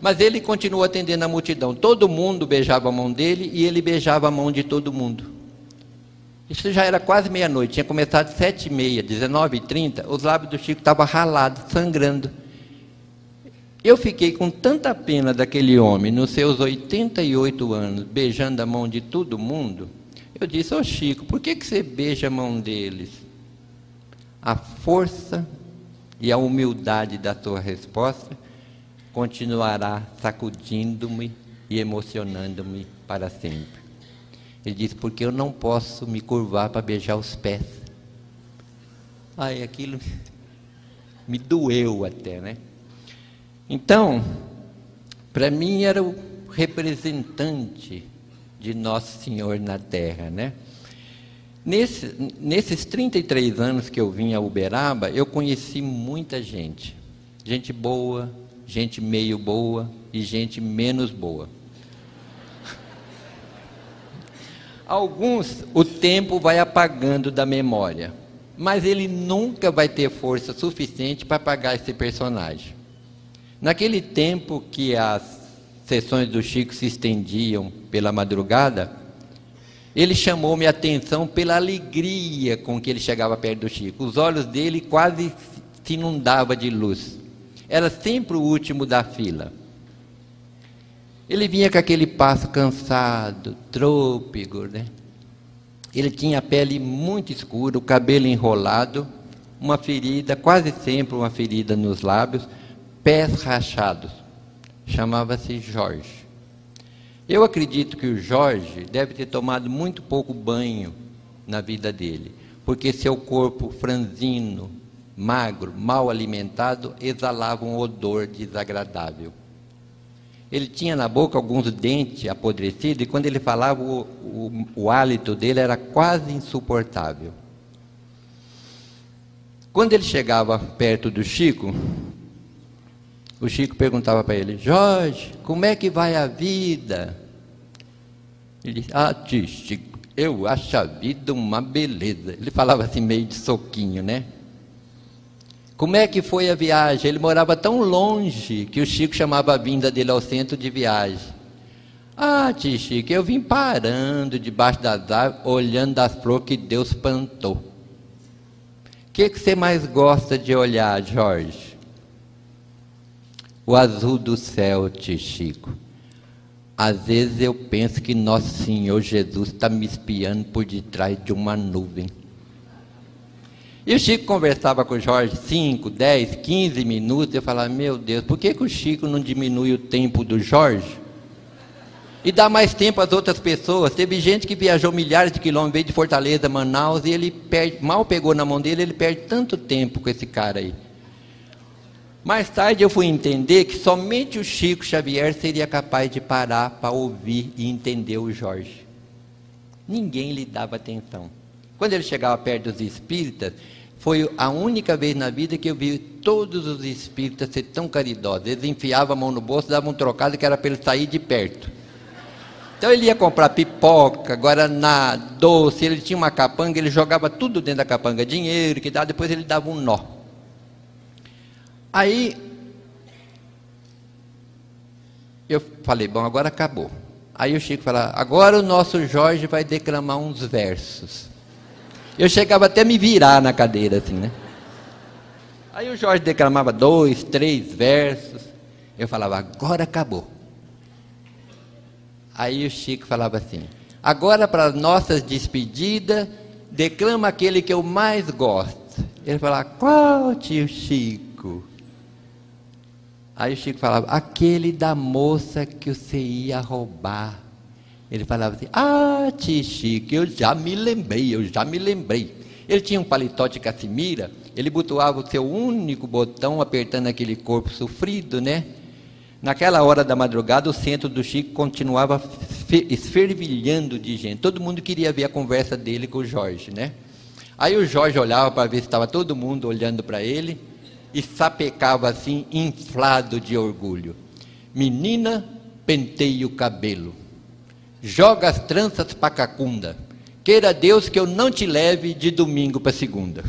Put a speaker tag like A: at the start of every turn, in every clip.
A: Mas ele continuou atendendo a multidão. Todo mundo beijava a mão dele e ele beijava a mão de todo mundo. Isso já era quase meia-noite, tinha começado sete e meia, dezenove e trinta, os lábios do Chico estavam ralados, sangrando. Eu fiquei com tanta pena daquele homem, nos seus 88 anos, beijando a mão de todo mundo. Eu disse, ô oh, Chico, por que, que você beija a mão deles? A força e a humildade da sua resposta continuará sacudindo-me e emocionando-me para sempre. Ele disse, porque eu não posso me curvar para beijar os pés. Ai, aquilo me doeu até, né? Então, para mim era o representante de Nosso Senhor na Terra, né? Nesse, nesses 33 anos que eu vim a Uberaba, eu conheci muita gente. Gente boa, gente meio boa e gente menos boa. Alguns o tempo vai apagando da memória, mas ele nunca vai ter força suficiente para apagar esse personagem. Naquele tempo que as sessões do Chico se estendiam pela madrugada, ele chamou minha atenção pela alegria com que ele chegava perto do Chico. Os olhos dele quase se inundavam de luz. Era sempre o último da fila. Ele vinha com aquele passo cansado, trôpego, né? Ele tinha a pele muito escura, o cabelo enrolado, uma ferida, quase sempre uma ferida nos lábios, pés rachados. Chamava-se Jorge. Eu acredito que o Jorge deve ter tomado muito pouco banho na vida dele, porque seu corpo franzino, magro, mal alimentado, exalava um odor desagradável. Ele tinha na boca alguns dentes apodrecidos e quando ele falava, o, o, o hálito dele era quase insuportável. Quando ele chegava perto do Chico, o Chico perguntava para ele: Jorge, como é que vai a vida? Ele disse: Ah, tio Chico, eu acho a vida uma beleza. Ele falava assim, meio de soquinho, né? Como é que foi a viagem? Ele morava tão longe que o Chico chamava a vinda dele ao centro de viagem. Ah, tio Chico, eu vim parando debaixo das árvores, olhando as flores que Deus plantou. O que, que você mais gosta de olhar, Jorge? o azul do céu, tio Chico. Às vezes eu penso que Nosso Senhor Jesus está me espiando por detrás de uma nuvem. E o Chico conversava com o Jorge 5, 10, 15 minutos. Eu falava, meu Deus, por que, que o Chico não diminui o tempo do Jorge? E dá mais tempo às outras pessoas. Teve gente que viajou milhares de quilômetros, veio de Fortaleza, Manaus, e ele perde, mal pegou na mão dele, ele perde tanto tempo com esse cara aí. Mais tarde eu fui entender que somente o Chico Xavier seria capaz de parar para ouvir e entender o Jorge. Ninguém lhe dava atenção. Quando ele chegava perto dos espíritas, foi a única vez na vida que eu vi todos os espíritas ser tão caridosos. Eles enfiavam a mão no bolso, davam um trocado que era para ele sair de perto. Então ele ia comprar pipoca, guaraná, doce, ele tinha uma capanga, ele jogava tudo dentro da capanga, dinheiro que dá, depois ele dava um nó. Aí eu falei, bom, agora acabou. Aí o Chico falou, agora o nosso Jorge vai declamar uns versos. Eu chegava até a me virar na cadeira, assim, né? Aí o Jorge declamava dois, três versos. Eu falava, agora acabou. Aí o Chico falava assim, agora para nossas despedidas, declama aquele que eu mais gosto. Ele falava, qual tio Chico? Aí o Chico falava, aquele da moça que você ia roubar. Ele falava assim, ah, tio Chico, eu já me lembrei, eu já me lembrei. Ele tinha um paletó de casimira, ele butuava o seu único botão apertando aquele corpo sofrido, né? Naquela hora da madrugada, o centro do Chico continuava esfervilhando de gente. Todo mundo queria ver a conversa dele com o Jorge, né? Aí o Jorge olhava para ver se estava todo mundo olhando para ele e sapecava assim, inflado de orgulho. Menina, penteie o cabelo, joga as tranças para cacunda. Queira Deus que eu não te leve de domingo para segunda.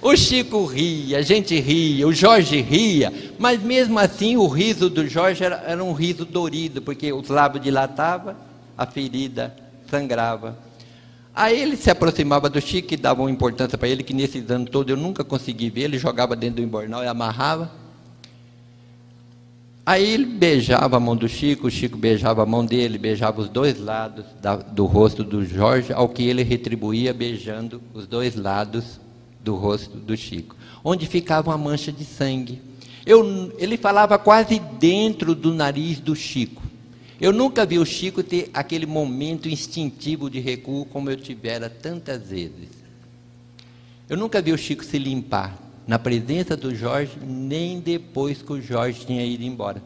A: O Chico ria, a gente ria, o Jorge ria, mas mesmo assim o riso do Jorge era, era um riso dorido, porque os lábios dilatavam, a ferida sangrava. Aí ele se aproximava do Chico e dava uma importância para ele, que nesses anos todos eu nunca consegui ver, ele jogava dentro do embornal e amarrava. Aí ele beijava a mão do Chico, o Chico beijava a mão dele, beijava os dois lados da, do rosto do Jorge, ao que ele retribuía beijando os dois lados do rosto do Chico, onde ficava uma mancha de sangue. Eu, ele falava quase dentro do nariz do Chico. Eu nunca vi o Chico ter aquele momento instintivo de recuo como eu tivera tantas vezes. Eu nunca vi o Chico se limpar na presença do Jorge, nem depois que o Jorge tinha ido embora.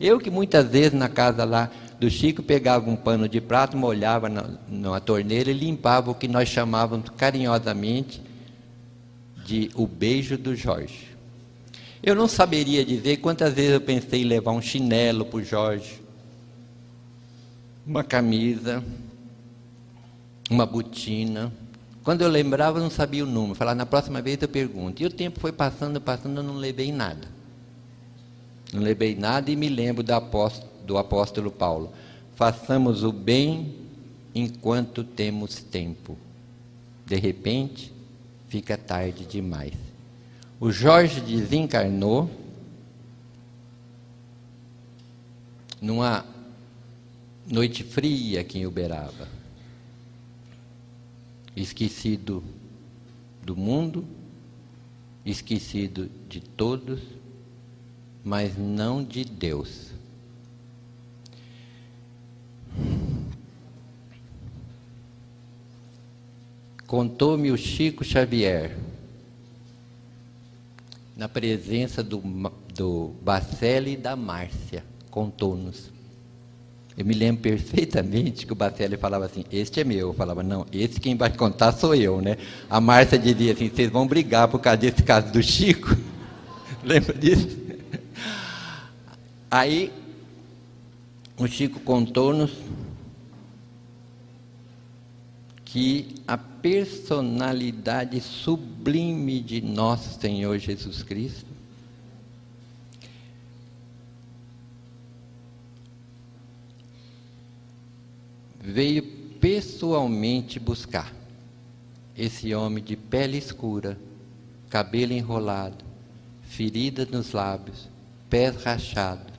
A: Eu que muitas vezes na casa lá do Chico pegava um pano de prato, molhava na, na torneira e limpava o que nós chamávamos carinhosamente de o beijo do Jorge. Eu não saberia dizer quantas vezes eu pensei em levar um chinelo para o Jorge, uma camisa, uma botina. Quando eu lembrava, eu não sabia o número. Falar, na próxima vez eu pergunto. E o tempo foi passando, passando, eu não levei nada. Não levei nada e me lembro do apóstolo, do apóstolo Paulo. Façamos o bem enquanto temos tempo. De repente, fica tarde demais. O Jorge desencarnou numa noite fria aqui em Uberaba. Esquecido do mundo, esquecido de todos, mas não de Deus. Contou-me o Chico Xavier, na presença do, do Bacelli e da Márcia, contou-nos. Eu me lembro perfeitamente que o Bacelli falava assim, este é meu. Eu falava, não, esse quem vai contar sou eu, né? A Márcia dizia assim, vocês vão brigar por causa desse caso do Chico. Lembra disso? Aí, o Chico contou-nos que a personalidade sublime de nosso Senhor Jesus Cristo veio pessoalmente buscar esse homem de pele escura, cabelo enrolado, ferida nos lábios, pés rachados,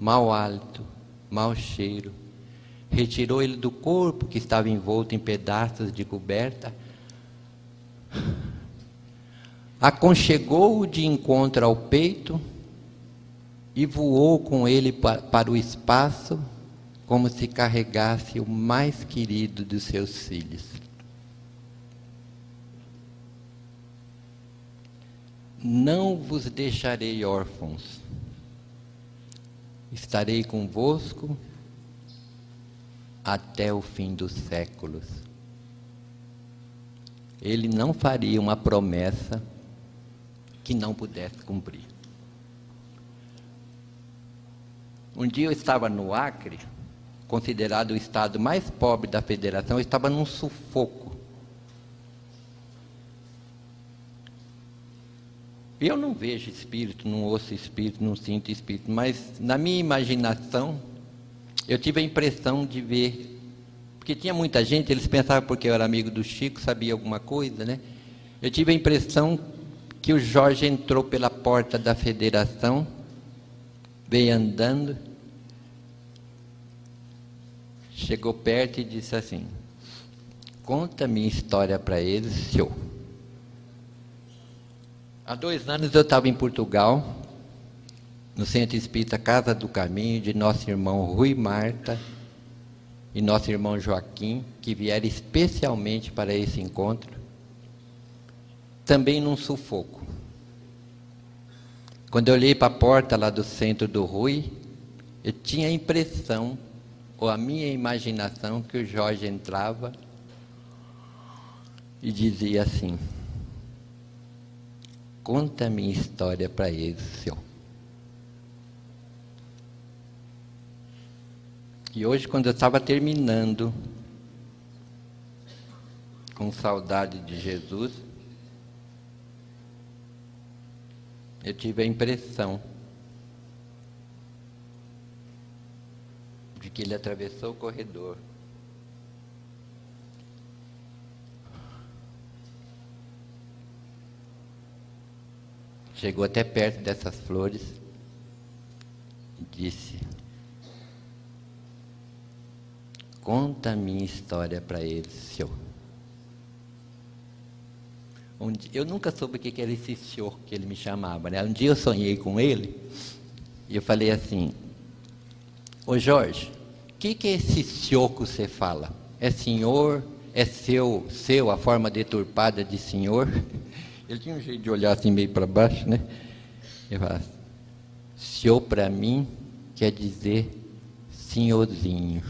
A: mau hálito, mau cheiro, retirou ele do corpo que estava envolto em pedaços de coberta, aconchegou-o de encontro ao peito e voou com ele para o espaço, como se carregasse o mais querido dos seus filhos. Não vos deixarei órfãos, estarei convosco até o fim dos séculos. Ele não faria uma promessa que não pudesse cumprir. Um dia eu estava no Acre, considerado o estado mais pobre da federação, estava num sufoco. Eu não vejo espírito, não ouço espírito, não sinto espírito, mas na minha imaginação eu tive a impressão de ver, porque tinha muita gente, eles pensavam porque eu era amigo do Chico, sabia alguma coisa, né? Eu tive a impressão que o Jorge entrou pela porta da federação, veio andando, chegou perto e disse assim: Conta minha história para eles, senhor. Há dois anos eu estava em Portugal, no Centro Espírita Casa do Caminho, de nosso irmão Rui Marta e nosso irmão Joaquim, que vieram especialmente para esse encontro, também num sufoco. Quando eu olhei para a porta lá do centro do Rui, eu tinha a impressão, ou a minha imaginação, que o Jorge entrava e dizia assim: Conta a minha história para eles, senhor. E hoje, quando eu estava terminando, com saudade de Jesus, Eu tive a impressão de que ele atravessou o corredor. Chegou até perto dessas flores e disse: Conta a minha história para eles, senhor. Um dia, eu nunca soube o que era esse senhor que ele me chamava. Né? Um dia eu sonhei com ele e eu falei assim: Ô Jorge, que, que é esse que você fala? É senhor? É seu, seu, a forma deturpada de senhor? Ele tinha um jeito de olhar assim meio para baixo, né? Ele falava, senhor para mim quer dizer senhorzinho.